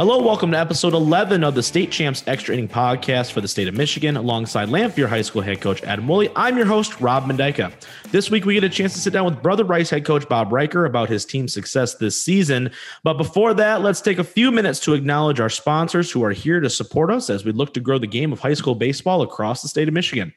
Hello, welcome to episode 11 of the State Champs Extra Inning Podcast for the state of Michigan, alongside Lanphier High School head coach Adam Woolley. I'm your host, Rob Mendyka. This week, we get a chance to sit down with Brother Rice head coach Bob Riker about his team's success this season. But before that, let's take a few minutes to acknowledge our sponsors who are here to support us as we look to grow the game of high school baseball across the state of Michigan.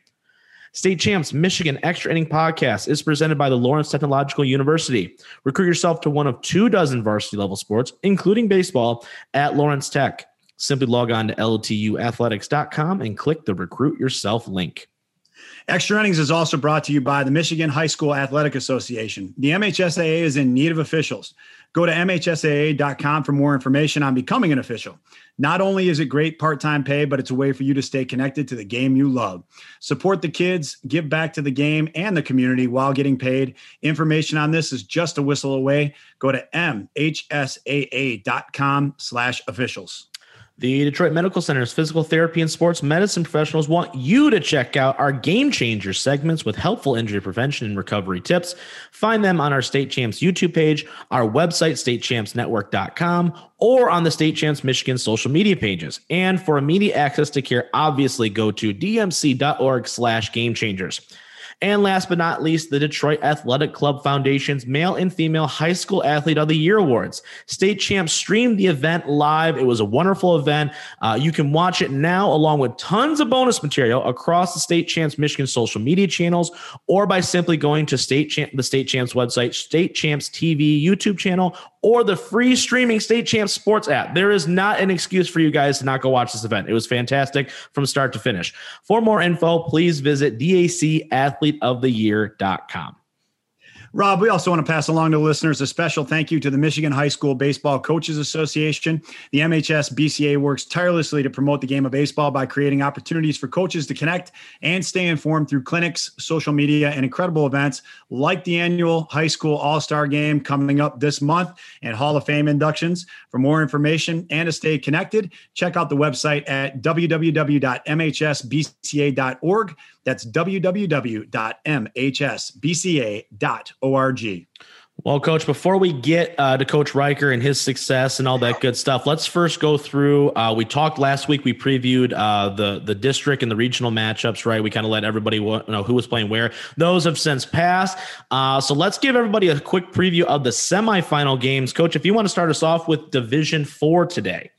State Champs Michigan Extra Inning Podcast is presented by the Lawrence Technological University. Recruit yourself to one of two dozen varsity level sports, including baseball, at Lawrence Tech. Simply log on to ltuathletics.com and click the Recruit Yourself link. Extra Innings is also brought to you by the Michigan High School Athletic Association. The MHSAA is in need of officials. Go to MHSAA.com for more information on becoming an official. Not only is it great part time pay, but it's a way for you to stay connected to the game you love. Support the kids, give back to the game and the community while getting paid. Information on this is just a whistle away. Go to mhsaa.com slash officials. The Detroit Medical Center's physical therapy and sports medicine professionals want you to check out our game changer segments with helpful injury prevention and recovery tips. Find them on our State Champs YouTube page, our website, statechampsnetwork.com, or on the State Champs Michigan social media pages. And for immediate access to care, obviously go to dmc.org slash game changers. And last but not least, the Detroit Athletic Club Foundation's Male and Female High School Athlete of the Year Awards. State Champs streamed the event live. It was a wonderful event. Uh, you can watch it now, along with tons of bonus material across the State Champs Michigan social media channels, or by simply going to State Champ, the State Champs website, State Champs TV YouTube channel, or the free streaming State Champs Sports app. There is not an excuse for you guys to not go watch this event. It was fantastic from start to finish. For more info, please visit dacathleteoftheyear.com. Rob, we also want to pass along to listeners a special thank you to the Michigan High School Baseball Coaches Association. The MHS BCA works tirelessly to promote the game of baseball by creating opportunities for coaches to connect and stay informed through clinics, social media, and incredible events like the annual High School All Star Game coming up this month and Hall of Fame inductions. For more information and to stay connected, check out the website at www.mhsbca.org. That's www.mhsbca.org. Well, Coach, before we get uh, to Coach Riker and his success and all that good stuff, let's first go through. Uh, we talked last week. We previewed uh, the the district and the regional matchups. Right, we kind of let everybody know who was playing where. Those have since passed. Uh, so let's give everybody a quick preview of the semifinal games. Coach, if you want to start us off with Division Four today.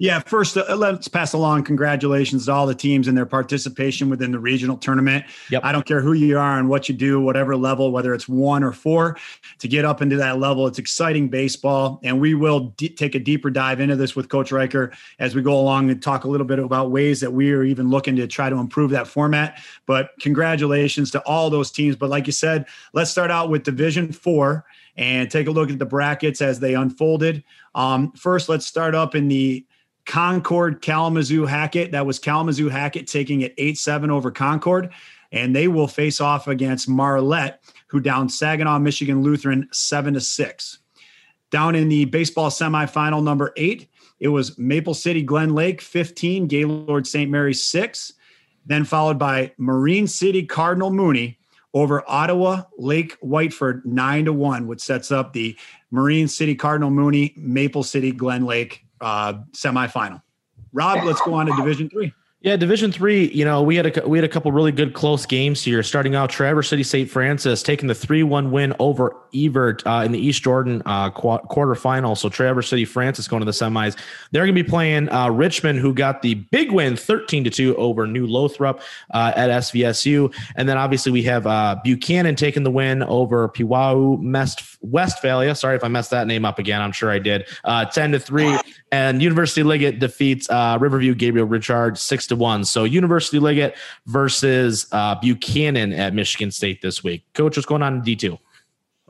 Yeah, first, uh, let's pass along congratulations to all the teams and their participation within the regional tournament. Yep. I don't care who you are and what you do, whatever level, whether it's one or four, to get up into that level. It's exciting baseball. And we will d- take a deeper dive into this with Coach Riker as we go along and talk a little bit about ways that we are even looking to try to improve that format. But congratulations to all those teams. But like you said, let's start out with Division Four and take a look at the brackets as they unfolded. Um, first, let's start up in the Concord Kalamazoo Hackett. That was Kalamazoo Hackett taking it 8 7 over Concord. And they will face off against Marlette, who down Saginaw, Michigan Lutheran 7 to 6. Down in the baseball semifinal number eight, it was Maple City Glen Lake 15, Gaylord St. Mary's 6. Then followed by Marine City Cardinal Mooney over Ottawa Lake Whiteford 9 to 1, which sets up the Marine City Cardinal Mooney, Maple City Glen Lake uh, semifinal. Rob, let's go on to Division Three. Yeah, Division Three. You know, we had a we had a couple really good close games here. Starting out, Traverse City St. Francis taking the three one win over Evart uh, in the East Jordan uh, qu- quarterfinal. So Traverse City Francis going to the semis. They're going to be playing uh, Richmond, who got the big win, thirteen to two over New Lothrop uh, at SVSU. And then obviously we have uh, Buchanan taking the win over Piwau Westphalia. Sorry if I messed that name up again. I'm sure I did. Uh, ten to three. And University Liggett defeats Riverview Gabriel Richard six to one. So University Liggett versus uh, Buchanan at Michigan State this week. Coach, what's going on in D two?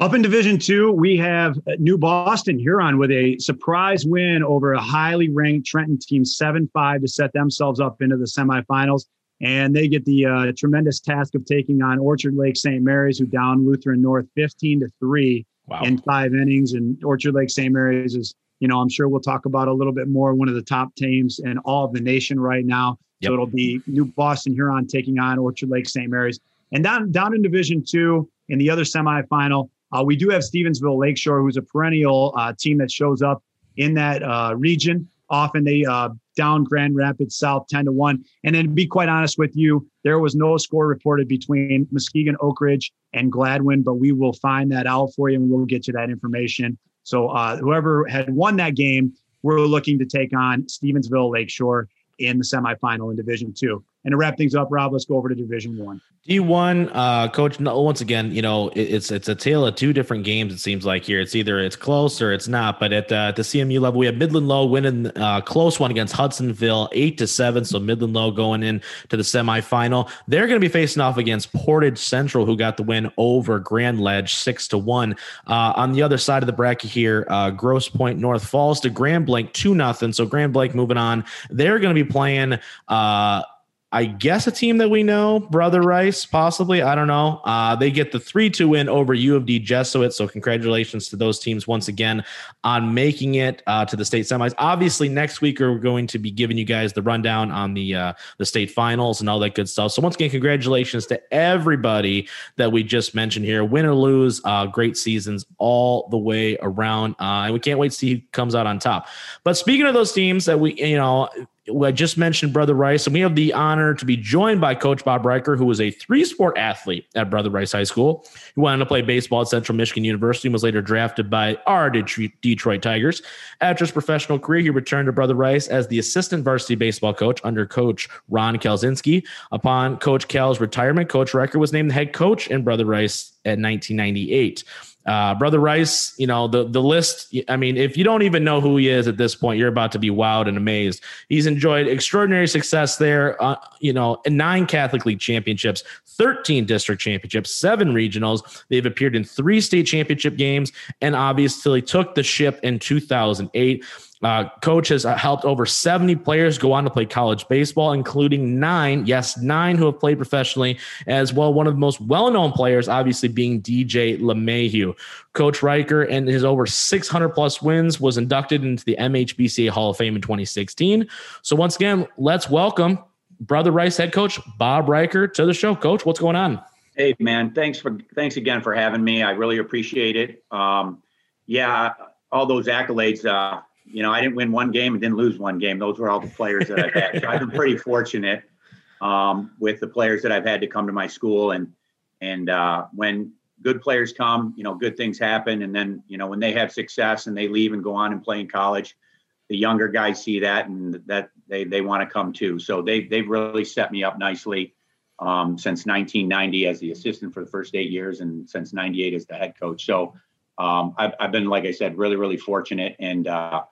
Up in Division Two, we have New Boston Huron with a surprise win over a highly ranked Trenton team, seven five, to set themselves up into the semifinals. And they get the uh, tremendous task of taking on Orchard Lake St. Mary's, who down Lutheran North 15 to 3 wow. in five innings. And Orchard Lake St. Mary's is, you know, I'm sure we'll talk about a little bit more, one of the top teams in all of the nation right now. Yep. So it'll be New Boston Huron taking on Orchard Lake St. Mary's. And down down in Division Two in the other semifinal, uh, we do have Stevensville Lakeshore, who's a perennial uh, team that shows up in that uh, region. often they uh, down Grand Rapids South 10 to 1. And then to be quite honest with you, there was no score reported between Muskegon, Oakridge, and Gladwin, but we will find that out for you and we'll get you that information. So uh, whoever had won that game, we're looking to take on Stevensville Lakeshore in the semifinal in Division Two. And to wrap things up, Rob, let's go over to Division One. D1, uh, coach. Once again, you know it, it's it's a tale of two different games. It seems like here, it's either it's close or it's not. But at, uh, the CMU level, we have Midland Dow winning uh, close one against Hudsonville, eight to seven. So Midland Dow going in to the semifinal. They're going to be facing off against Portage Central, who got the win over Grand Ledge, six to one. Uh, on the other side of the bracket here, uh, Grosse Pointe North Falls to Grand Blanc two nothing. So Grand Blanc moving on. They're going to be playing. Uh, I guess a team that we know, Brother Rice, possibly. I don't know. Uh, they get the 3 2 win over U of D Jesuit. So, congratulations to those teams once again on making it uh, to the state semis. Obviously, next week we're going to be giving you guys the rundown on the uh, the state finals and all that good stuff. So, once again, congratulations to everybody that we just mentioned here. Win or lose, uh, great seasons all the way around. Uh, and we can't wait to see who comes out on top. But speaking of those teams that we, you know, I just mentioned Brother Rice, and we have the honor to be joined by Coach Bob Riker, who was a three sport athlete at Brother Rice High School. He went on to play baseball at Central Michigan University and was later drafted by our Detroit Tigers. After his professional career, he returned to Brother Rice as the assistant varsity baseball coach under Coach Ron Kalzinski. Upon Coach Cal's retirement, Coach Riker was named the head coach in Brother Rice at 1998. Uh, Brother Rice, you know, the the list, I mean, if you don't even know who he is at this point, you're about to be wowed and amazed. He's enjoyed extraordinary success there, uh, you know, nine Catholic League championships, 13 district championships, seven regionals. They've appeared in three state championship games, and obviously took the ship in 2008. Uh, coach has uh, helped over 70 players go on to play college baseball, including nine, yes, nine who have played professionally, as well. One of the most well known players, obviously, being DJ LeMahieu. Coach Riker and his over 600 plus wins was inducted into the MHBCA Hall of Fame in 2016. So, once again, let's welcome Brother Rice head coach Bob Riker to the show. Coach, what's going on? Hey, man, thanks for thanks again for having me. I really appreciate it. Um, yeah, all those accolades. Uh, you know, I didn't win one game and didn't lose one game. Those were all the players that I've had. So I've been pretty fortunate um, with the players that I've had to come to my school. And and uh, when good players come, you know, good things happen. And then you know when they have success and they leave and go on and play in college, the younger guys see that and that they they want to come too. So they they've really set me up nicely. Um, since 1990 as the assistant for the first eight years, and since '98 as the head coach. So um, I've, I've, been, like I said, really, really fortunate, and uh,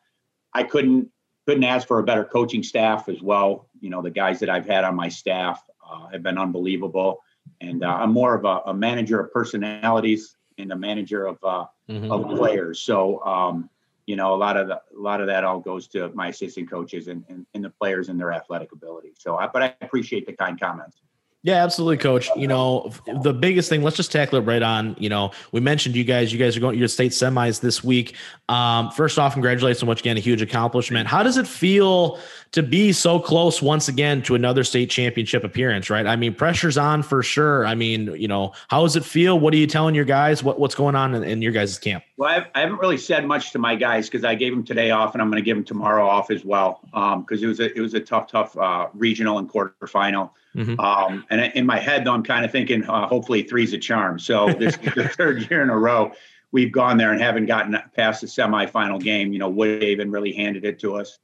I couldn't couldn't ask for a better coaching staff as well. You know, the guys that I've had on my staff uh, have been unbelievable, and uh, I'm more of a, a, manager of personalities and a manager of uh, mm-hmm. of players. So, um, you know, a lot of the, a lot of that all goes to my assistant coaches and, and, and the players and their athletic ability. So, I, but I appreciate the kind comments. Yeah, absolutely, coach. You know, the biggest thing, let's just tackle it right on. You know, we mentioned you guys, you guys are going to your state semis this week. Um, first off, congratulations once again, a huge accomplishment. How does it feel to be so close once again to another state championship appearance, right? I mean, pressure's on for sure. I mean, you know, how does it feel? What are you telling your guys? What, what's going on in, in your guys' camp? Well, I've, I haven't really said much to my guys because I gave them today off and I'm going to give them tomorrow off as well. Um, cause it was a, it was a tough, tough, uh, regional and quarterfinal. Mm-hmm. Um, and in my head though, I'm kind of thinking, uh, hopefully three's a charm. So this is the third year in a row we've gone there and haven't gotten past the semifinal game. You know, Woodhaven really handed it to us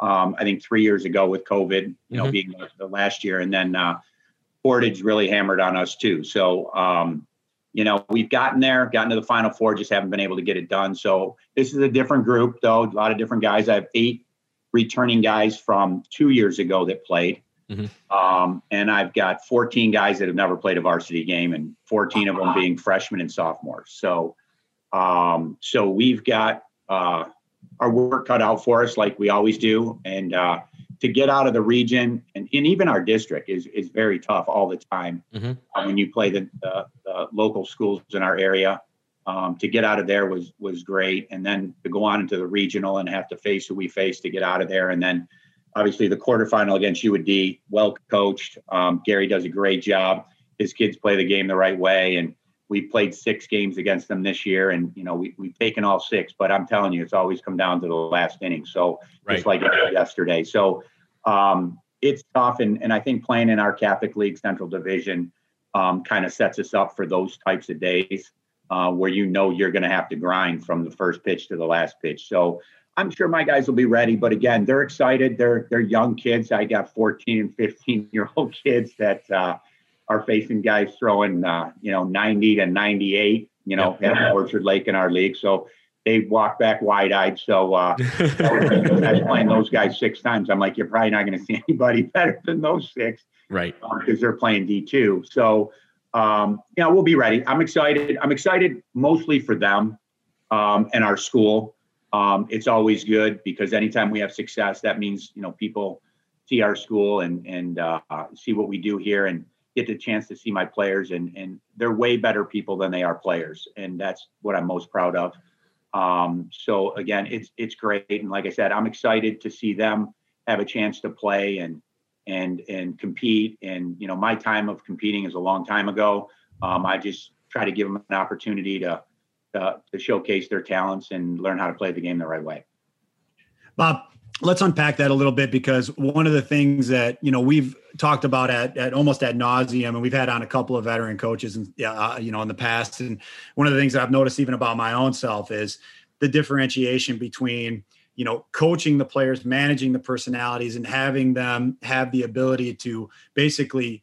um, I think three years ago with COVID, you know, mm-hmm. being the, the, last year, and then uh, Portage really hammered on us too. So, um, you know, we've gotten there, gotten to the Final Four, just haven't been able to get it done. So this is a different group, though. A lot of different guys. I have eight returning guys from two years ago that played. Mm-hmm. Um, and I've got 14 guys that have never played a varsity game, and 14 of them being freshmen and sophomores. So, um, so we've got uh, our work cut out for us like we always do. And uh, to get out of the region and, and even our district is, is very tough all the time mm-hmm. uh, when you play the, the, the, local schools in our area. Um, to get out of there was was great, and then to go on into the regional and have to face who we face to get out of there, and then obviously the quarterfinal against UD, well coached. Um, Gary does a great job. His kids play the game the right way, and we played six games against them this year, and you know we we've taken all six. But I'm telling you, it's always come down to the last inning. So right. just like yesterday, so um, it's tough. And and I think playing in our Catholic League Central Division um, kind of sets us up for those types of days uh, where you know you're going to have to grind from the first pitch to the last pitch. So I'm sure my guys will be ready. But again, they're excited. They're they're young kids. I got 14 and 15 year old kids that. Uh, are facing guys throwing, uh, you know, 90 to 98, you know, at Orchard Lake in our league. So they walk back wide eyed. So uh, I was playing those guys six times. I'm like, you're probably not going to see anybody better than those six. Right. Because uh, they're playing D2. So, um, you know, we'll be ready. I'm excited. I'm excited mostly for them um, and our school. Um, it's always good because anytime we have success, that means, you know, people see our school and, and uh, see what we do here. And, get the chance to see my players and and they're way better people than they are players. And that's what i'm most proud of. Um, so again it's it's great. And like i said i'm excited to see them have a chance to play and and and compete. And you know my time of competing is a long time ago. Um, i just try to give them an opportunity to, to to showcase their talents and learn how to play the game the right way. Bob let's unpack that a little bit because one of the things that you know we've talked about at, at almost ad nauseum and we've had on a couple of veteran coaches and uh, you know in the past. And one of the things that i've noticed even about my own self is the differentiation between you know coaching the players managing the personalities and having them have the ability to basically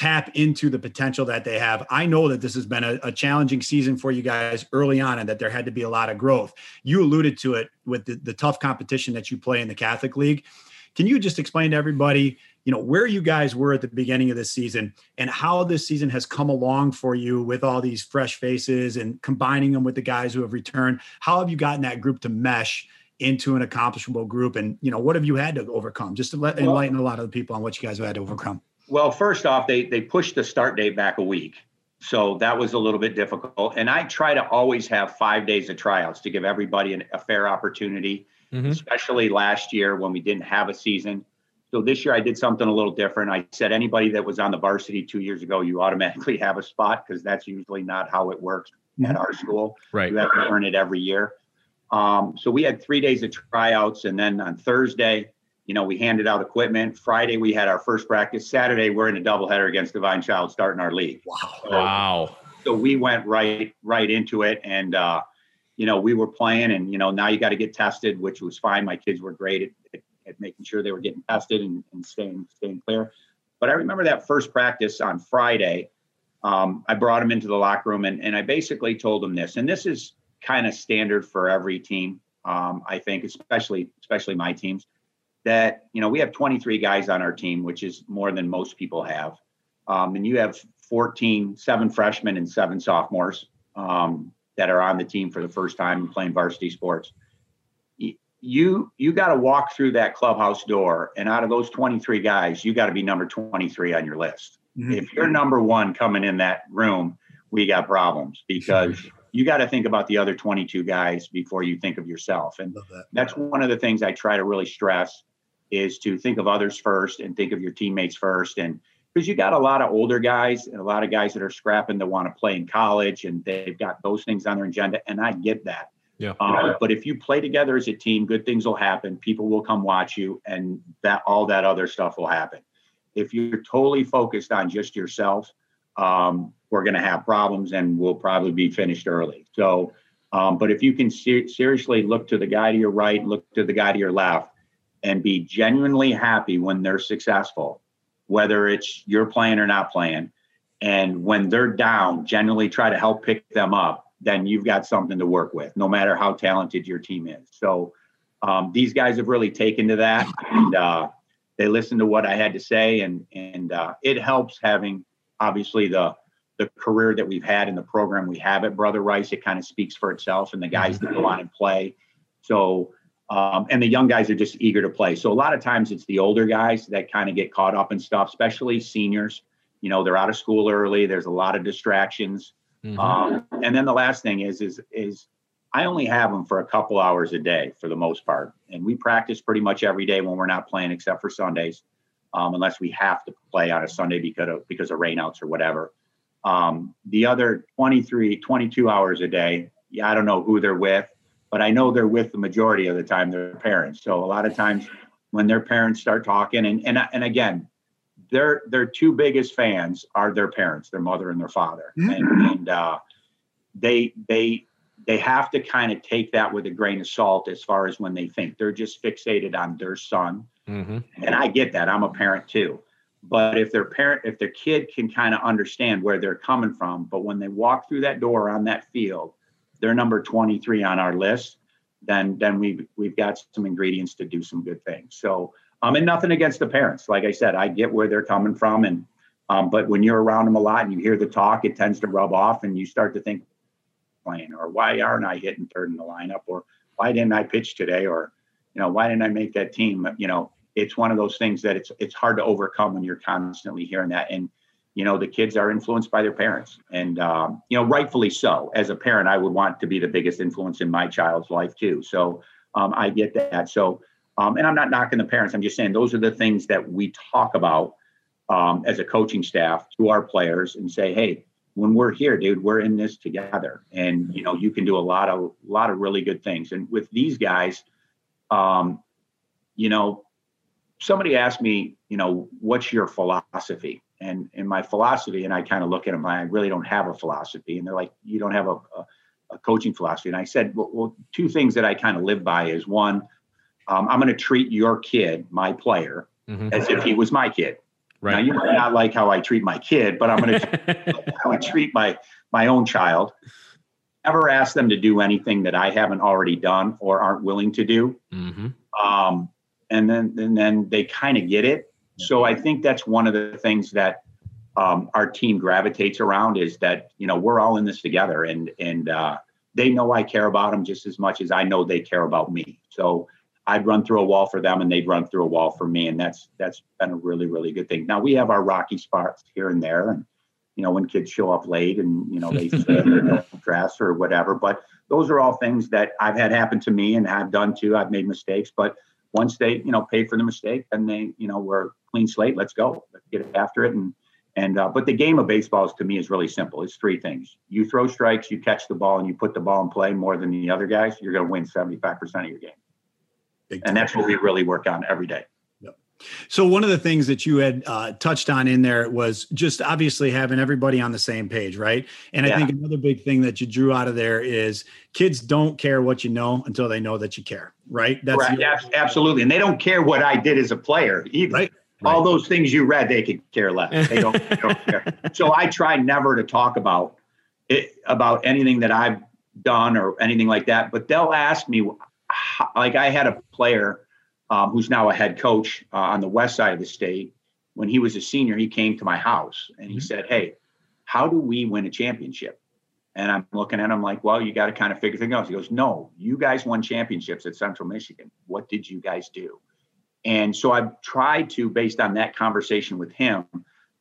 tap into the potential that they have. I know that this has been a, a, challenging season for you guys early on and that there had to be a lot of growth. You alluded to it with the, the tough competition that you play in the Catholic League. Can you just explain to everybody, you know, where you guys were at the beginning of this season and how this season has come along for you with all these fresh faces and combining them with the guys who have returned? How have you gotten that group to mesh into an accomplishable group? And, you know, what have you had to overcome just to let, enlighten a lot of the people on what you guys have had to overcome? Well, first off, they they pushed the start date back a week. So that was a little bit difficult. And I try to always have five days of tryouts to give everybody an, a fair opportunity, mm-hmm. especially last year when we didn't have a season. So this year I did something a little different. I said anybody that was on the varsity two years ago, you automatically have a spot because that's usually not how it works mm-hmm. at our school. Right. You have to earn it every year. Um, so we had three days of tryouts, and then on Thursday you know, we handed out equipment. Friday we had our first practice. Saturday we're in a doubleheader against Divine Child starting our league. Wow. So, wow. So we went right right into it and uh, you know, we were playing and you know, now you got to get tested, which was fine. My kids were great at, at, at making sure they were getting tested and, and, staying staying clear. But I remember that first practice on Friday. Um, I brought them into the locker room and, and I basically told them this, and this is kind of standard for every team. Um, I think, especially especially my teams that you know we have 23 guys on our team which is more than most people have. Um, and you have 14 seven freshmen and seven sophomores um, that are on the team for the first time playing varsity sports. You you got to walk through that clubhouse door and out of those 23 guys you got to be number 23 on your list. Mm-hmm. if you're number one coming in that room we got problems because you got to think about the other 22 guys before you think of yourself. And that. that's one of the things i try to really stress is to think of others first and think of your teammates first. And because you got a lot of older guys and a lot of guys that are scrapping to want to play in college and they've got those things on their agenda. And I get that. Yeah. Um, but if you play together as a team, good things will happen. People will come watch you, and that all that other stuff will happen. If you're totally focused on just yourself, um, we're going to have problems, and we'll probably be finished early. So, um, but if you can ser- seriously look to the guy to your right, look to the guy to your left, and be genuinely happy when they're successful, whether it's you're playing or not playing. And when they're down, generally try to help pick them up, then you've got something to work with, no matter how talented your team is. So um, these guys have really taken to that and uh, they listen to what I had to say. And, and uh, it helps having obviously the, the career that we've had in the program we have at Brother Rice. It kind of speaks for itself and the guys that go on and play. So um, and the young guys are just eager to play. So a lot of times it's the older guys that kind of get caught up in stuff, especially seniors. You know, they're out of school early. There's a lot of distractions. Mm-hmm. Um, and then the last thing is, is, is I only have them for a couple hours a day for the most part. And we practice pretty much every day when we're not playing, except for Sundays, um, unless we have to play on a Sunday because of, because of rainouts or whatever. Um, the other 23, 22 hours a day, yeah, I don't know who they're with, but I know they're with the majority of the time their parents. So a lot of times when their parents start talking, and and and again, their their two biggest fans are their parents, their mother and their father, mm-hmm. and, and uh, they they they have to kind of take that with a grain of salt as far as when they think they're just fixated on their son, mm-hmm. and I get that. I'm a parent too, but if their parent if their kid can kind of understand where they're coming from, but when they walk through that door on that field, they're number 23 on our list, then then we've we've got some ingredients to do some good things. So um, and nothing against the parents. Like I said, I get where they're coming from, and um, but when you're around them a lot and you hear the talk, it tends to rub off, and you start to think, playing, or why aren't I hitting third in the lineup, or why didn't I pitch today, or you know why didn't I make that team? You know, it's one of those things that it's it's hard to overcome when you're constantly hearing that, and you know the kids are influenced by their parents, and um, you know rightfully so. As a parent, I would want to be the biggest influence in my child's life too. So um, I get that. So um, and I'm not knocking the parents. I'm just saying those are the things that we talk about um, as a coaching staff to our players and say, hey, when we're here, dude, we're in this together, and you know you can do a lot of a lot of really good things. And with these guys, um, you know, somebody asked me, you know, what's your philosophy? And in my philosophy, and I kind of look at them, I really don't have a philosophy, and they're like, you don't have a, a, a coaching philosophy. And I said, well, well, two things that I kind of live by is one um, I'm going to treat your kid, my player, mm-hmm. as if he was my kid. Right. Now you might not like how I treat my kid, but I'm going to how I treat my my own child. Never ask them to do anything that I haven't already done or aren't willing to do. Mm-hmm. Um, and then and then they kind of get it. So I think that's one of the things that um, our team gravitates around is that you know we're all in this together, and and uh, they know I care about them just as much as I know they care about me. So I'd run through a wall for them and they'd run through a wall for me. And that's that's been a really, really good thing. Now we have our rocky spots here and there. And, you know, when kids show up late and, you know, they don't dress or whatever. But those are all things that I've had happen to me and I've done too. I've made mistakes. But once they, you know, pay for the mistake, then they, you know, we're clean slate. Let's go. Let's get after it. And and uh, but the game of baseball is to me is really simple. It's three things: you throw strikes, you catch the ball, and you put the ball in play more than the other guys. You're going to win seventy five percent of your game. Big and that's what we really work on every day. So one of the things that you had uh, touched on in there was just obviously having everybody on the same page, right? And yeah. I think another big thing that you drew out of there is kids don't care what you know until they know that you care, right? That's right. Your- absolutely, and they don't care what I did as a player either. Right. Right. All those things you read, they could care less. They don't, they don't care. So I try never to talk about it about anything that I've done or anything like that. But they'll ask me, like I had a player um, who's now a head coach uh, on the west side of the state. When he was a senior, he came to my house and he mm-hmm. said, "Hey, how do we win a championship?" And I'm looking at him like, "Well, you got to kind of figure things out." He goes, "No, you guys won championships at Central Michigan. What did you guys do?" And so I've tried to, based on that conversation with him,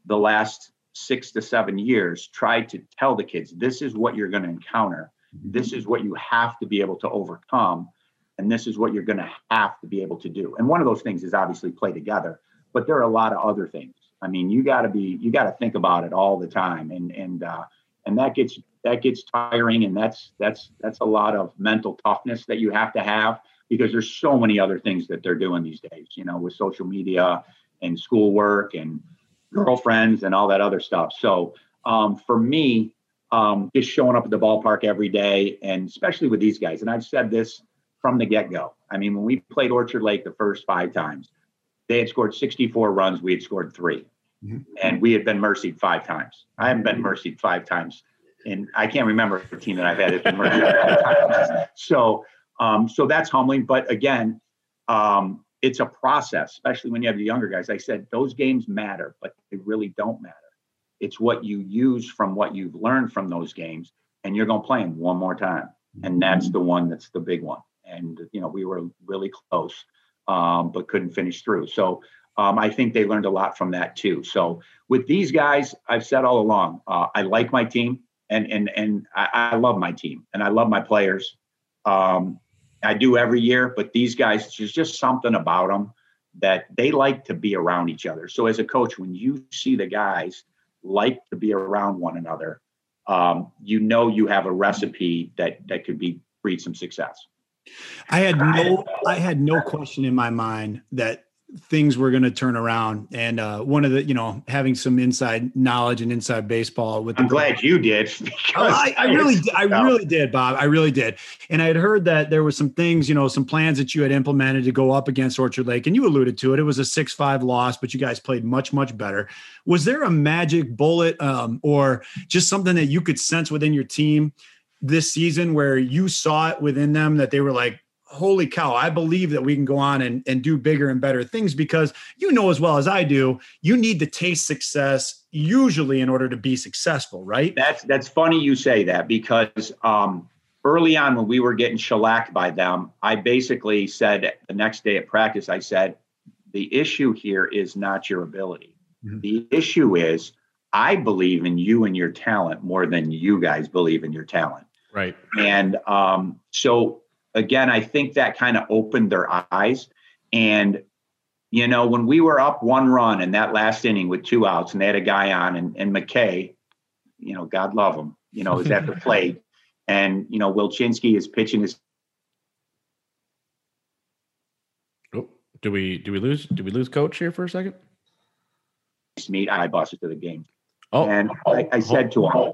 the last six to seven years, tried to tell the kids, "This is what you're going to encounter. This is what you have to be able to overcome." And this is what you're going to have to be able to do. And one of those things is obviously play together, but there are a lot of other things. I mean, you got to be, you got to think about it all the time, and and uh, and that gets that gets tiring, and that's that's that's a lot of mental toughness that you have to have because there's so many other things that they're doing these days. You know, with social media and schoolwork and girlfriends and all that other stuff. So um, for me, um, just showing up at the ballpark every day, and especially with these guys, and I've said this from the get go. I mean, when we played Orchard Lake the first five times, they had scored 64 runs. We had scored 3 mm-hmm. and we had been mercied five times. I haven't been mercied five times, and I can't remember a team that I've had that's been mercied five times. So, um, so that's humbling. But again, um, it's a process, especially when you have the younger guys. I said those games matter, but they really don't matter. It's what you use from what you've learned from those games, and you're going to play them one more time, and that's mm-hmm. the one that's the big one and you know we were really close, um, but couldn't finish through. So um, I think they learned a lot from that too. So with these guys, I've said all along, uh, I like my team, and and and I, I, love my team, and I love my players. Um, I do every year, but these guys, there's just something about them that they like to be around each other. So as a coach, when you see the guys like to be around one another, um, you know you have a recipe that that could be breed some success. I had no I had no question in my mind that things were going to turn around. And uh, one of the, you know, having some inside knowledge and inside baseball with. I'm glad you did. I, I, really, did, I really did, Bob. I really did. And I had heard that there was some things, you know, some plans that you had implemented to go up against Orchard Lake, and you alluded to it. It was a six-five loss, but you guys played much, much better. Was there a magic bullet, um, or just something that you could sense within your team? This season where you saw it within them that they were like holy cow, I believe that we can go on and, and do bigger and better things because you know as well as I do, you need to taste success usually in order to be successful, right? That's that's funny you say that because um, early on when we were getting shellacked by them, I basically said the next day at practice, I said, the issue here is not your ability. Mm-hmm. The issue is I believe in you and your talent more than you guys believe in your talent. Right. And um, so again, I think that kind of opened their eyes. And, you know, when we were up one run in that last inning with two outs and they had a guy on and, and McKay, you know, God love him, you know, is at the plate. And, you know, Wilchinski is pitching his. Oh, do we do we lose do we lose coach here for a second? Meet I busted to the game. Oh, and I, I said to him, "You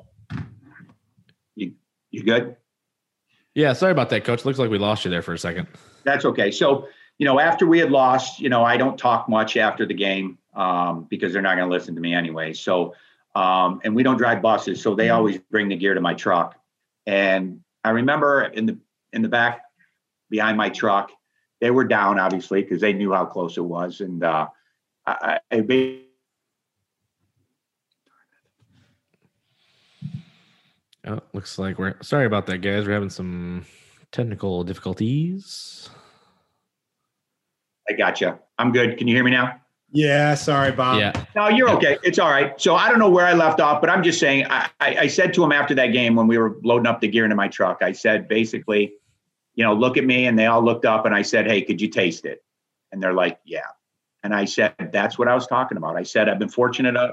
you good?" Yeah, sorry about that, coach. Looks like we lost you there for a second. That's okay. So, you know, after we had lost, you know, I don't talk much after the game um, because they're not going to listen to me anyway. So, um, and we don't drive buses, so they always bring the gear to my truck. And I remember in the in the back behind my truck, they were down obviously because they knew how close it was, and uh, I, I Oh, looks like we're sorry about that, guys. We're having some technical difficulties. I got you. I'm good. Can you hear me now? Yeah, sorry, Bob. Yeah. No, you're okay. It's all right. So I don't know where I left off, but I'm just saying. I, I, I said to him after that game when we were loading up the gear into my truck, I said basically, you know, look at me, and they all looked up, and I said, hey, could you taste it? And they're like, yeah. And I said, that's what I was talking about. I said, I've been fortunate uh,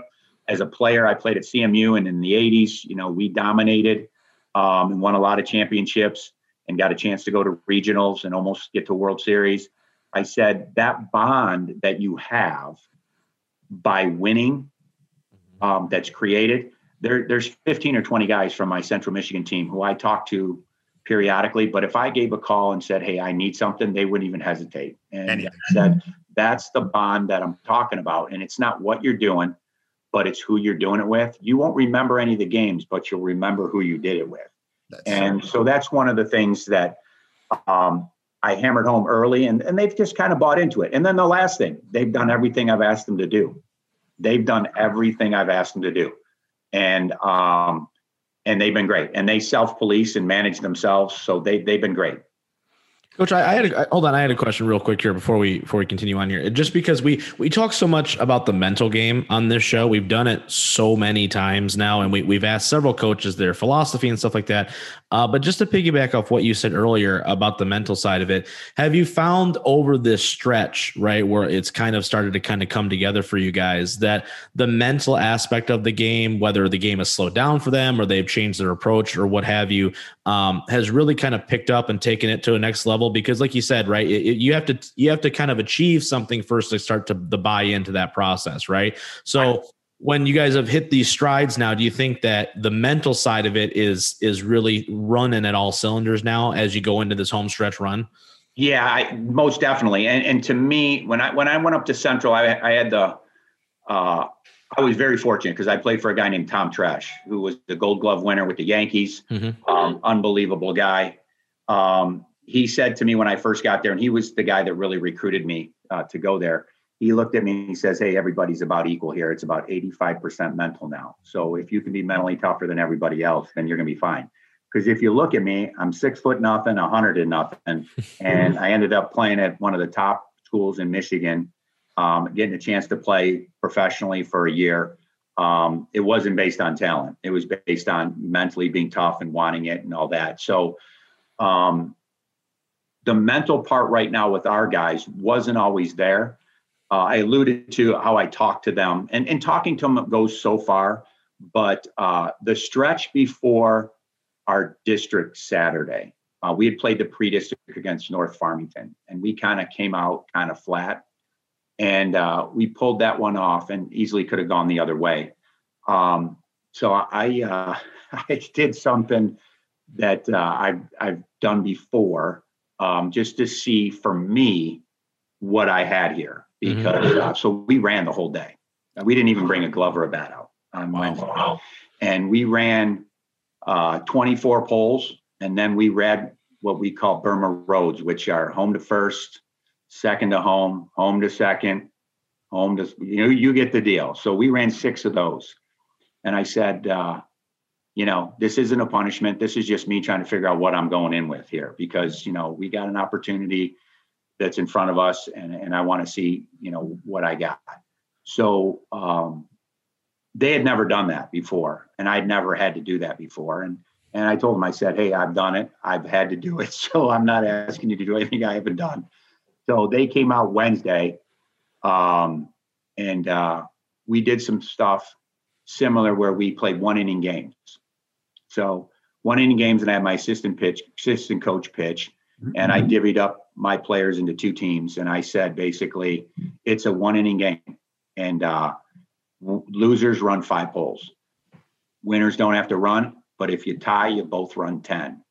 as a player, I played at CMU, and in the '80s, you know, we dominated um, and won a lot of championships, and got a chance to go to regionals and almost get to World Series. I said that bond that you have by winning, um, that's created. There, there's 15 or 20 guys from my Central Michigan team who I talk to periodically. But if I gave a call and said, "Hey, I need something," they wouldn't even hesitate. And I said, "That's the bond that I'm talking about." And it's not what you're doing but it's who you're doing it with. You won't remember any of the games, but you'll remember who you did it with. That's and so that's one of the things that um, I hammered home early, and, and they've just kind of bought into it. And then the last thing, they've done everything I've asked them to do. They've done everything I've asked them to do, and um, and they've been great. And they self police and manage themselves, so they they've been great. Coach, I, I had a, hold on. I had a question real quick here before we before we continue on here. Just because we we talk so much about the mental game on this show, we've done it so many times now, and we we've asked several coaches their philosophy and stuff like that. Uh, but just to piggyback off what you said earlier about the mental side of it, have you found over this stretch, right, where it's kind of started to kind of come together for you guys, that the mental aspect of the game, whether the game has slowed down for them or they've changed their approach or what have you, um, has really kind of picked up and taken it to a next level? Because, like you said, right, it, it, you have to you have to kind of achieve something first to start to the buy into that process, right? So when you guys have hit these strides now do you think that the mental side of it is is really running at all cylinders now as you go into this home stretch run yeah I, most definitely and, and to me when i when i went up to central i, I had the uh, i was very fortunate because i played for a guy named tom Tresh, who was the gold glove winner with the yankees mm-hmm. um, unbelievable guy um, he said to me when i first got there and he was the guy that really recruited me uh, to go there he looked at me and he says, Hey, everybody's about equal here. It's about 85% mental now. So if you can be mentally tougher than everybody else, then you're going to be fine. Because if you look at me, I'm six foot nothing, a hundred and nothing. And I ended up playing at one of the top schools in Michigan, um, getting a chance to play professionally for a year. Um, it wasn't based on talent. It was based on mentally being tough and wanting it and all that. So um, the mental part right now with our guys wasn't always there uh, I alluded to how I talk to them, and, and talking to them goes so far. But uh, the stretch before our district Saturday, uh, we had played the pre-district against North Farmington, and we kind of came out kind of flat, and uh, we pulled that one off, and easily could have gone the other way. Um, so I uh, I did something that uh, I've I've done before, um, just to see for me what I had here mm-hmm. because mm-hmm. uh, so we ran the whole day. We didn't even bring a glove or a bat out on Wednesday, wow. and we ran uh, 24 poles, and then we read what we call Burma roads, which are home to first, second to home, home to second, home to you know you get the deal. So we ran six of those, and I said, uh, you know, this isn't a punishment. This is just me trying to figure out what I'm going in with here because you know we got an opportunity that's in front of us and, and I want to see, you know, what I got. So um, they had never done that before and I'd never had to do that before. And and I told them, I said, Hey, I've done it. I've had to do it. So I'm not asking you to do anything I haven't done. So they came out Wednesday. Um, and uh, we did some stuff similar where we played one inning games. So one inning games and I had my assistant pitch, assistant coach pitch and I mm-hmm. divvied up my players into two teams. And I said basically, it's a one inning game, and uh, losers run five poles. Winners don't have to run, but if you tie, you both run ten.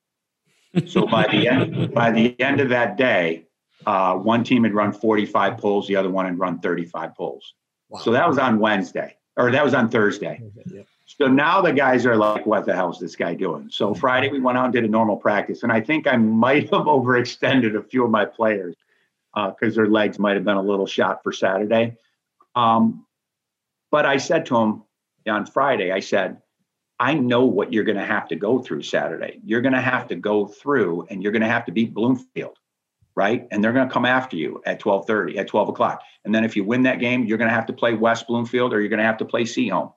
So by the end by the end of that day, uh, one team had run 45 poles, the other one had run 35 poles. Wow. So that was on Wednesday, or that was on Thursday. Yeah. So now the guys are like, what the hell is this guy doing? So Friday we went out and did a normal practice. And I think I might have overextended a few of my players because uh, their legs might have been a little shot for Saturday. Um, but I said to him on Friday, I said, I know what you're going to have to go through Saturday. You're going to have to go through and you're going to have to beat Bloomfield, right? And they're going to come after you at 1230, at 12 o'clock. And then if you win that game, you're going to have to play West Bloomfield or you're going to have to play Seaholm.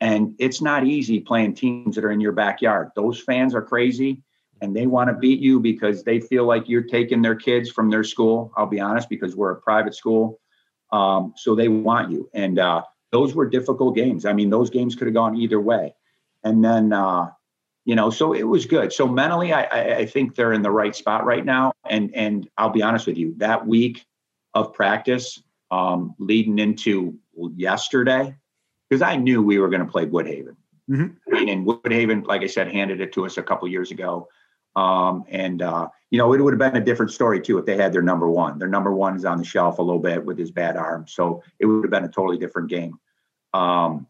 And it's not easy playing teams that are in your backyard. Those fans are crazy and they want to beat you because they feel like you're taking their kids from their school. I'll be honest, because we're a private school. Um, so they want you. And uh, those were difficult games. I mean, those games could have gone either way. And then, uh, you know, so it was good. So mentally, I, I, I think they're in the right spot right now. And and I'll be honest with you, that week of practice um, leading into yesterday, because I knew we were going to play Woodhaven. Mm-hmm. I mean, and Woodhaven, like I said, handed it to us a couple years ago. Um, and uh, you know, it would have been a different story too if they had their number one. Their number one is on the shelf a little bit with his bad arm, so it would have been a totally different game. Um,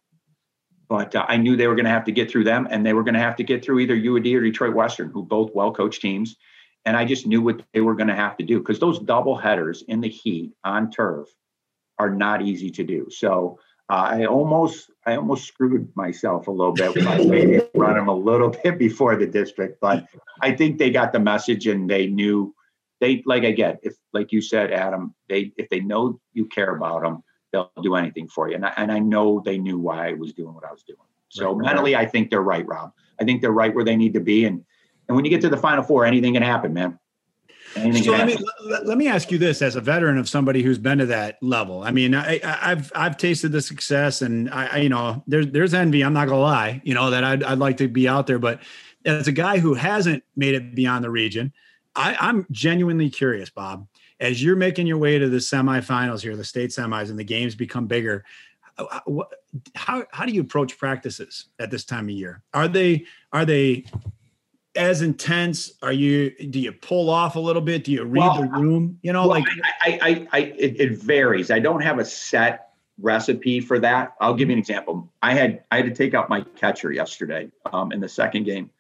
but uh, I knew they were going to have to get through them, and they were going to have to get through either UAD or Detroit Western, who both well-coached teams. And I just knew what they were going to have to do because those double headers in the heat on turf are not easy to do. So I almost I almost screwed myself a little bit by maybe run them a little bit before the district, but I think they got the message and they knew they like I again if like you said Adam they if they know you care about them they'll do anything for you and I, and I know they knew why I was doing what I was doing. So right, mentally. I think they're right, Rob. I think they're right where they need to be and and when you get to the final four anything can happen, man. So let me let me ask you this as a veteran of somebody who's been to that level. I mean, I, have I've tasted the success, and I, I, you know there's there's envy. I'm not gonna lie, you know that I'd I'd like to be out there, but as a guy who hasn't made it beyond the region, I, I'm genuinely curious, Bob. As you're making your way to the semifinals here, the state semis, and the games become bigger, uh, how how do you approach practices at this time of year? Are they are they as intense? Are you do you pull off a little bit? Do you read well, the room? You know, well, like I, I, I it, it, varies. I don't have a set recipe for that. I'll give you an example. I had I had to take out my catcher yesterday um, in the second game,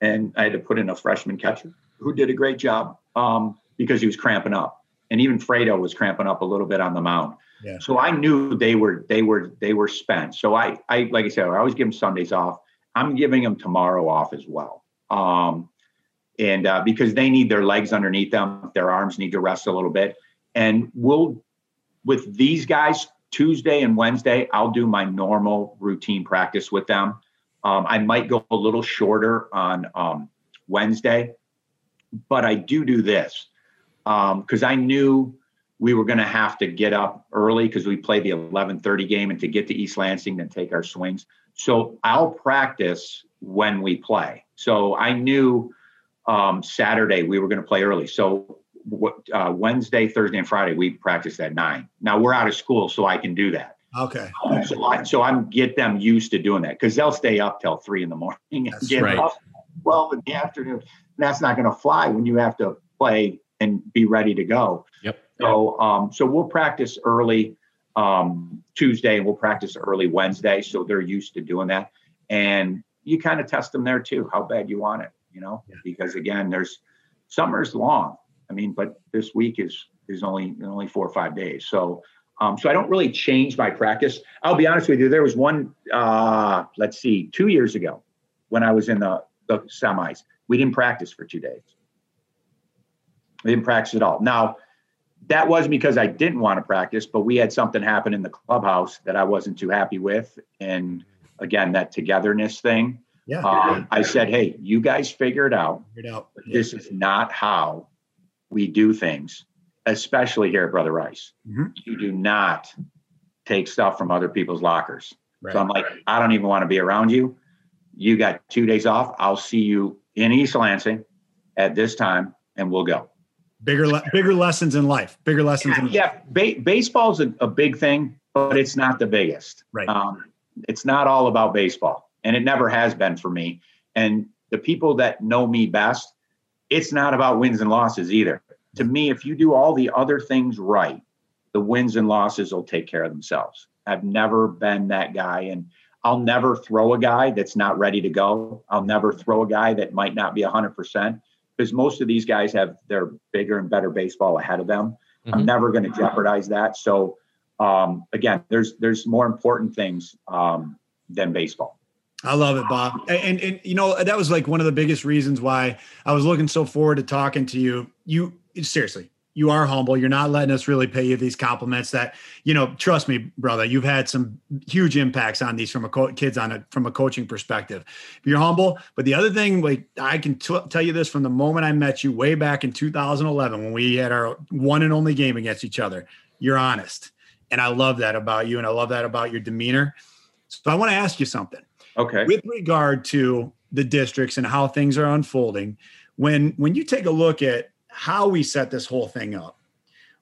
and I had to put in a freshman catcher who did a great job um, because he was cramping up, and even Fredo was cramping up a little bit on the mound. Yeah. So I knew they were they were they were spent. So I I like I said I always give them Sundays off. I'm giving them tomorrow off as well um, and uh, because they need their legs underneath them, their arms need to rest a little bit. And we'll, with these guys, Tuesday and Wednesday, I'll do my normal routine practice with them. Um, I might go a little shorter on um, Wednesday, but I do do this because um, I knew we were going to have to get up early because we played the 11:30 game and to get to East Lansing and take our swings. So I'll practice when we play. So I knew um, Saturday we were going to play early. So uh, Wednesday, Thursday, and Friday we practiced at nine. Now we're out of school, so I can do that. Okay. so, I, so I'm get them used to doing that because they'll stay up till three in the morning and That's get right. up twelve in the afternoon. And that's not going to fly when you have to play and be ready to go. Yep. So um, so we'll practice early um, Tuesday and we'll practice early Wednesday. So they're used to doing that. And you kind of test them there too, how bad you want it, you know, Yeah. because again, there's summer's long. I mean, but this week is is only only four or five days. So um, so I don't really change my practice. I'll be honest with you. There was one, uh, let's see, two years ago when I was in the, the semis. We didn't practice for two days. We didn't practice at all. Now, that wasn't because I didn't want to practice, but we had something happen in the clubhouse that I wasn't too happy with. And again, that togetherness thing. Yeah. Um, I said, hey, you guys figure it out. Figured out. This is not how we do things, especially here at Brother Rice. Mhm. You do not take stuff from other people's lockers. Right. So I'm like, I don't even want to be around you. You got two days off. I'll see you in East Lansing at this time and we'll go. Bigger, le- bigger lessons in life. Bigger lessons in life. Yeah, ba- baseball's a, a big thing, but it's not the biggest. Right. Um, it's not all about baseball, and it never has been for me. And the people that know me best, it's not about wins and losses either. To me, if you do all the other things right, the wins and losses will take care of themselves. I've never been that guy, and I'll never throw a guy that's not ready to go. I'll never throw a guy that might not be 100% because most of these guys have their bigger and better baseball ahead of them. I'm Mhm. never going to jeopardize that. So um, again, there's there's more important things um, than baseball. I love it, Bob. And, and and you know that was like one of the biggest reasons why I was looking so forward to talking to you. You seriously, you are humble. You're not letting us really pay you these compliments. That you know, trust me, brother. You've had some huge impacts on these from a co- kids on a from a coaching perspective. You're humble, but the other thing, like I can t- tell you this from the moment I met you way back in 2011 when we had our one and only game against each other. You're honest, and I love that about you, and I love that about your demeanor. So I want to ask you something Okay. with regard to the districts and how things are unfolding when when you take a look at how we set this whole thing up.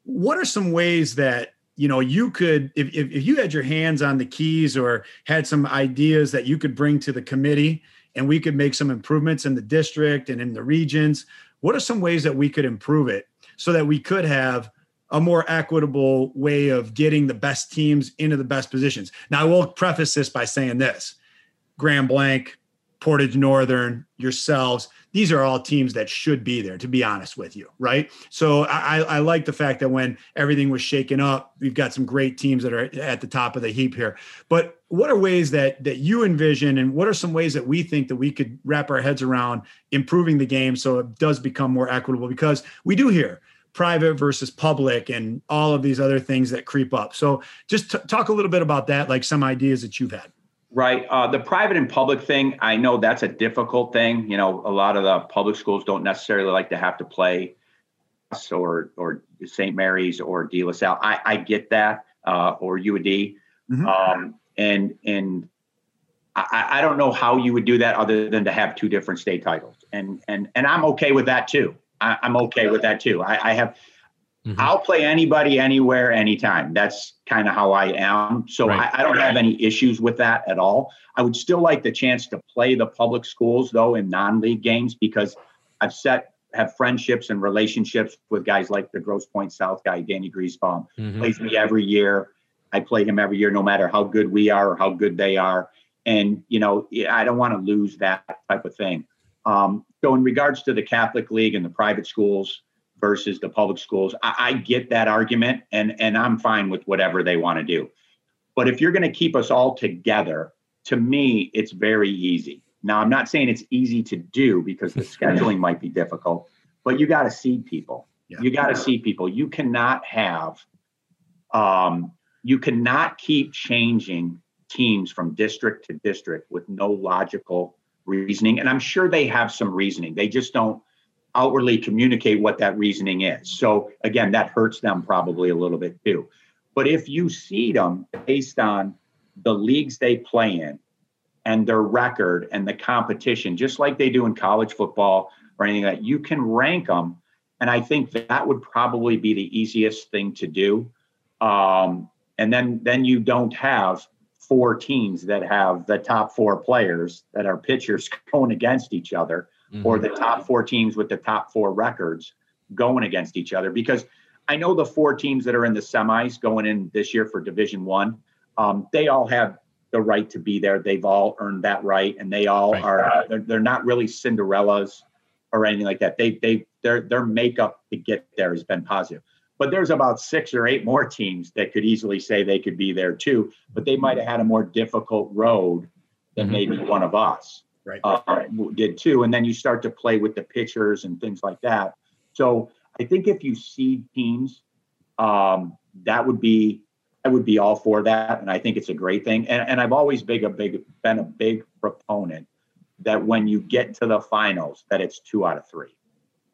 What are some ways that you know you could if, if, if you had your hands on the keys or had some ideas that you could bring to the committee and we could make some improvements in the district and in the regions what are some ways that we could improve it so that we could have a more equitable way of getting the best teams into the best positions? Now i will preface this by saying this Grand Blanc, Portage Northern, yourselves. These are all teams that should be there, to be honest with you, right? So I, I like the fact that when everything was shaken up, we've got some great teams that are at the top of the heap here. But what are ways that that you envision, and what are some ways that we think that we could wrap our heads around improving the game so it does become more equitable? Because we do hear private versus public and all of these other things that creep up. So just t- talk a little bit about that, like some ideas that you've had. Right. Uh, the private and public thing, I know that's a difficult thing. You know, a lot of the public schools don't necessarily like to have to play us or or St. Mary's or De La Salle. I, I get that, uh, or UAD. Mhm. Um, and and I, I don't know how you would do that other than to have two different state titles. And and and I'm okay with that too. I, I'm okay with that too. I, I have Mhm. I'll play anybody, anywhere, anytime. That's kind of how I am. So Right. I, I don't have any issues with that at all. I would still like the chance to play the public schools though in non-league games because I've set have friendships and relationships with guys like the Grosse Pointe South guy, Danny Griesbaum, Mhm. plays me every year. I play him every year, no matter how good we are or how good they are. And you know, I don't want to lose that type of thing. Um, so in regards to the Catholic League and the private schools versus the public schools, I, I get that argument, and and I'm fine with whatever they want to do. But if you're going to keep us all together, to me, it's very easy. Now, I'm not saying it's easy to do because the scheduling might be difficult, but you got to see people. Yeah. You got to see people. You cannot have, um, you cannot keep changing teams from district to district with no logical reasoning. And I'm sure they have some reasoning. They just don't outwardly communicate what that reasoning is. So again, that hurts them probably a little bit too. But if you seed them based on the leagues they play in and their record and the competition, just like they do in college football or anything like that, you can rank them. And I think that would probably be the easiest thing to do. Um, and then then you don't have four teams that have the top four players that are pitchers going against each other mm-hmm. or the top four teams with the top four records going against each other because i know the four teams that are in the semis going in this year for division one um, they all have the right to be there they've all earned that right and they all right. are they're, they're not really cinderellas or anything like that they they their their makeup to get there has been positive but there's about six or eight more teams that could easily say they could be there too, but they might have had a more difficult road than mm-hmm. maybe one of us right. uh, did too. And then you start to play with the pitchers and things like that. So I think if you seed teams, um, that would be I would be all for that, and I think it's a great thing. And, and I've always big a big been a big proponent that when you get to the finals, that it's two out of three,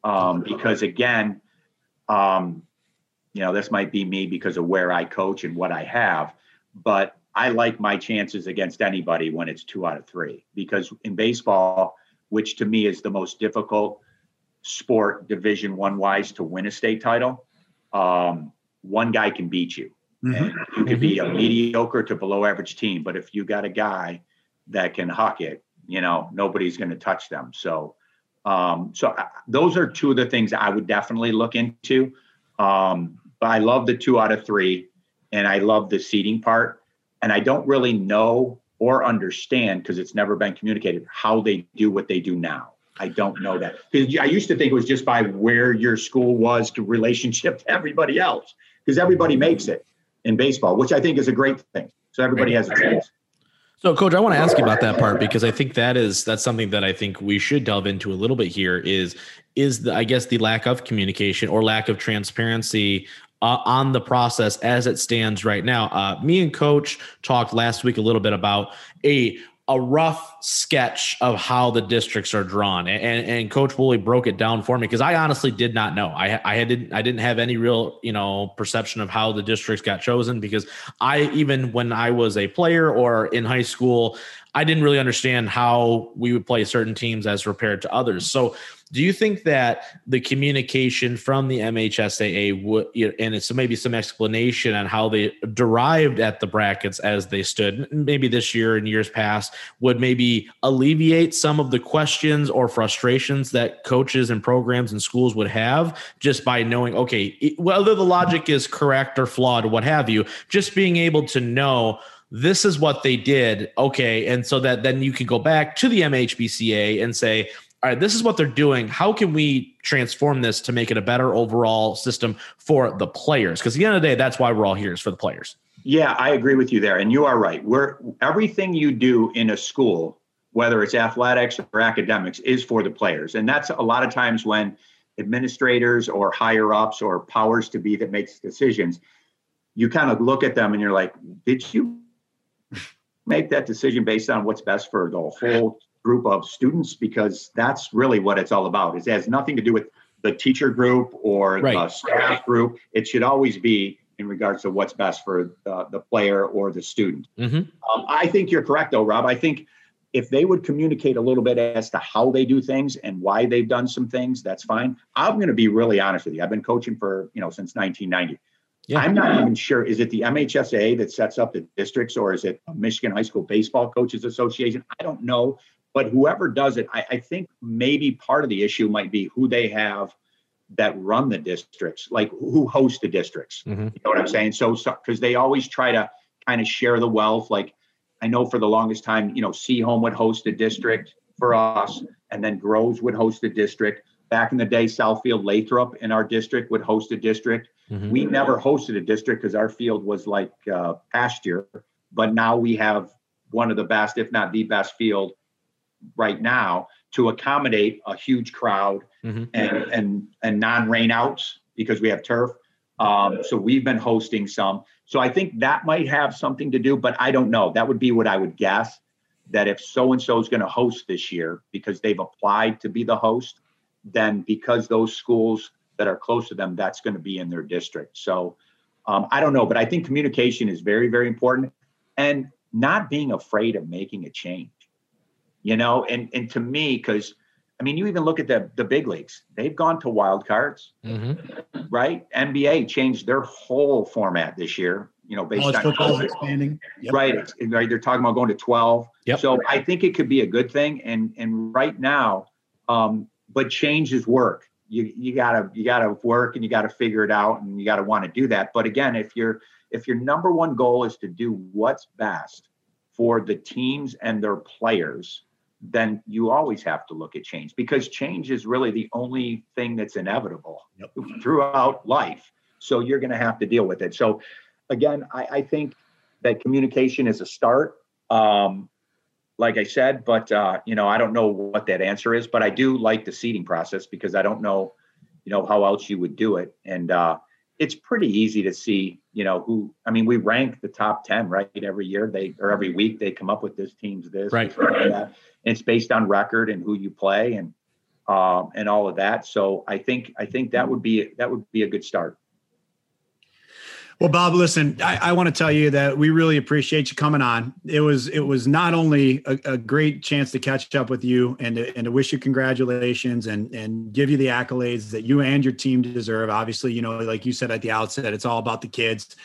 um, because again, um, you know, this might be me because of where I coach and what I have, but I like my chances against anybody when it's two out of three because in baseball, which to me is the most difficult sport division one wise to win a state title, um, one guy can beat you. Mm-hmm. You can be a mm-hmm. mediocre to below average team, but if you got a guy that can huck it, you know, nobody's going to touch them. So, um, so I, uh, those are two of the things I would definitely look into. Um, but I love the two out of three, and I love the seating part. And I don't really know or understand because it's never been communicated how they do what they do now. I don't know that because I used to think it was just by where your school was to relationship to everybody else because everybody makes it in baseball, which I think is a great thing. So everybody has a chance. So, coach, I want to ask you about that part because I think that is that's something that I think we should delve into a little bit here. Is is the I guess the lack of communication or lack of transparency uh, on the process as it stands right now. Uh, me and Coach talked last week a little bit about a a rough sketch of how the districts are drawn, and, and Coach Woolley broke it down for me because I honestly did not know. I I didn't I didn't have any real you know perception of how the districts got chosen because I even when I was a player or in high school, I didn't really understand how we would play certain teams as compared to others. So do you think that the communication from the MHSAA would, and it's maybe some explanation on how they derived at the brackets as they stood, maybe this year and years past, would maybe alleviate some of the questions or frustrations that coaches and programs and schools would have just by knowing, okay, whether the logic is correct or flawed, what have you, just being able to know this is what they did. Okay. And so that then you can go back to the MHBCA and say, all right, this is what they're doing. How can we transform this to make it a better overall system for the players? Because at the end of the day, that's why we're all here is for the players. Yeah, I agree with you there. And you are right. We're everything you do in a school, whether it's athletics or academics, is for the players. And that's a lot of times when administrators or higher ups or powers to be that makes decisions, you kind of look at them and you're like, did you make that decision based on what's best for the whole group of students because that's really what it's all about. It has nothing to do with the teacher group or right. the staff group. It should always be in regards to what's best for the, the player or the student. Mm-hmm. Um, I think you're correct, though, Rob. I think if they would communicate a little bit as to how they do things and why they've done some things, that's fine. I'm going to be really honest with you. I've been coaching for you know since 1990. Yeah. I'm not even sure. Is it the MHSA that sets up the districts, or is it a Michigan High School Baseball Coaches Association? I don't know. But whoever does it, I, I think maybe part of the issue might be who they have that run the districts, like who host the districts. Mm-hmm. You know what I'm saying? So, because so, they always try to kind of share the wealth. Like I know for the longest time, you know, Seaholm would host a district for us, and then Groves would host a district. Back in the day, Southfield Lathrup in our district would host a district. Mm-hmm. We never hosted a district because our field was like uh, pasture. But now we have one of the best, if not the best field right now to accommodate a huge crowd mm-hmm. and and and non-rainouts because we have turf. Um, so we've been hosting some. So I think that might have something to do, but I don't know. That would be what I would guess. That if so and so is going to host this year because they've applied to be the host, then because those schools that are close to them, that's going to be in their district. So um, I don't know, but I think communication is very, very important and not being afraid of making a change, you know, and, and to me, because I mean, you even look at the, the big leagues, they've gone to wild cards, mm-hmm. right? NBA changed their whole format this year, you know, based College on football expanding. Yep. Right. Right. They're talking about going to 12. Yep. So I think it could be a good thing. And, and right now, um, but change is work you you gotta you gotta work and you gotta figure it out and you gotta want to do that but again if your if your number one goal is to do what's best for the teams and their players then you always have to look at change because change is really the only thing that's inevitable yep. throughout life so you're going to have to deal with it so again I, I think that communication is a start um, like I said, but uh, you know, I don't know what that answer is, but I do like the seeding process because I don't know, you know, how else you would do it. And uh, it's pretty easy to see, you know, who I mean, we rank the top 10, right? Every year they or every week they come up with this team's this, right. And it's based on record and who you play and um, and all of that. So I think I think that would be that would be a good start. Well, Bob, listen, I, I, want to tell you that we really appreciate you coming on. It was it was not only a, a, great chance to catch up with you and to, and to wish you congratulations and and give you the accolades that you and your team deserve. Obviously, you know, like you said at the outset, it's all about the kids.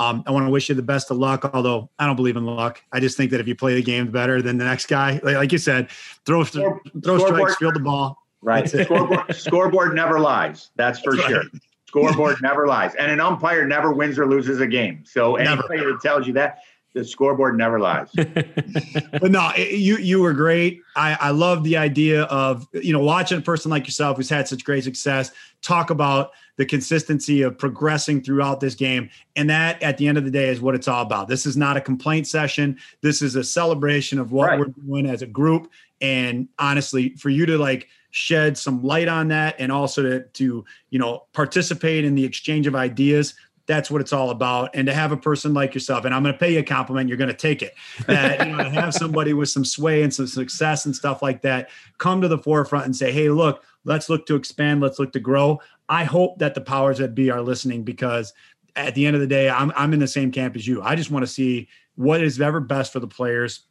Um, I want to wish you the best of luck. Although I don't believe in luck, I just think that if you play the game better than the next guy, like, like you said, throw throw strikes, field the ball. Right. Scoreboard, scoreboard never lies. That's for That's sure. Right. Scoreboard never lies, and an umpire never wins or loses a game. So anybody never. that tells you that, the scoreboard never lies. but no, you you were great. I I love the idea of you know watching a person like yourself who's had such great success talk about the consistency of progressing throughout this game, and that at the end of the day is what it's all about. This is not a complaint session. This is a celebration of what right. we're doing as a group. And honestly, for you to like shed some light on that and also to, to you know participate in the exchange of ideas. That's what it's all about. And to have a person like yourself and i'm going to pay you a compliment you're going to take it that you know to have somebody with some sway and some success and stuff like that come to the forefront and say hey look let's look to expand let's look to grow. I hope that the powers that be are listening because at the end of the day i'm, I'm in the same camp as you. I just want to see what is ever best for the players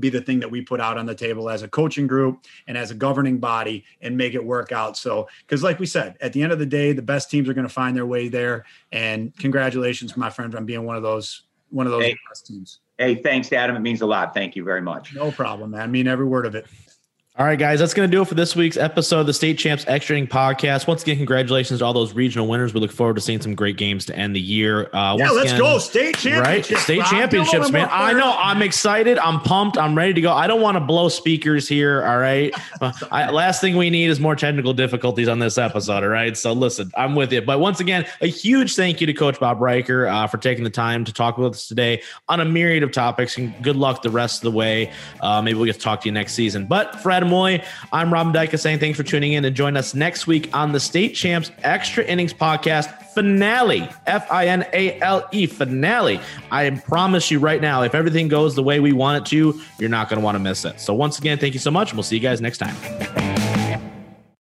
be the thing that we put out on the table as a coaching group and as a governing body and make it work out. So, because like we said, at the end of the day, the best teams are going to find their way there. And congratulations, my friend, on being one of those one of those hey, best teams. Hey, thanks, Adam. It means a lot. Thank you very much. No problem, man. I mean every word of it. All right, guys, that's going to do it for this week's episode of the State Champs Extra Inning Podcast. Once again, congratulations to all those regional winners. We look forward to seeing some great games to end the year. Uh, yeah, let's again, go state championships. Right, state championships, man. I know. I'm excited. I'm pumped. I'm ready to go. I don't want to blow speakers here. All right. I, last thing we need is more technical difficulties on this episode. All right. So listen, I'm with you. But once again, a huge thank you to Coach Bob Riker uh, for taking the time to talk with us today on a myriad of topics. And good luck the rest of the way. Uh, maybe we'll get to talk to you next season. But Fred, Moy, I'm Robin Dyka saying thanks for tuning in and join us next week on the State Champs Extra Innings Podcast finale. F I N A L E finale. I promise you right now, if everything goes the way we want it to, you're not going to want to miss it. So once again, thank you so much, we'll see you guys next time.